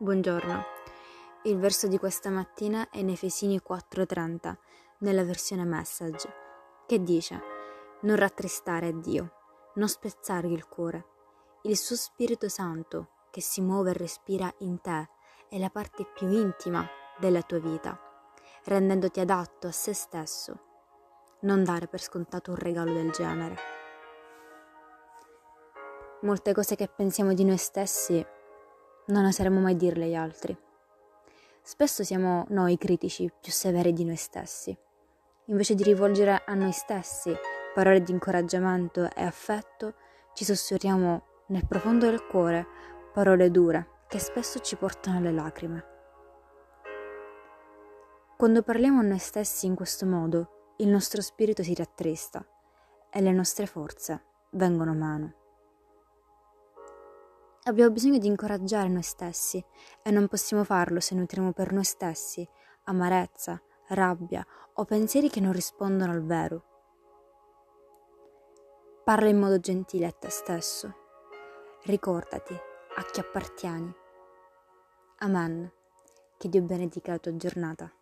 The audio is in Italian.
Buongiorno. Il verso di questa mattina è in Efesini 4:30, nella versione message, che dice: Non rattristare Dio, non spezzargli il cuore. Il suo Spirito Santo, che si muove e respira in te, è la parte più intima della tua vita, rendendoti adatto a se stesso. Non dare per scontato un regalo del genere. Molte cose che pensiamo di noi stessi non oseremo mai dirle agli altri. Spesso siamo noi critici più severi di noi stessi. Invece di rivolgere a noi stessi parole di incoraggiamento e affetto, ci sussurriamo nel profondo del cuore parole dure che spesso ci portano alle lacrime. Quando parliamo a noi stessi in questo modo, il nostro spirito si rattrista e le nostre forze vengono meno. Abbiamo bisogno di incoraggiare noi stessi e non possiamo farlo se nutriamo per noi stessi amarezza, rabbia o pensieri che non rispondono al vero. Parla in modo gentile a te stesso. Ricordati a chi appartieni. Amen. Che Dio benedica la tua giornata.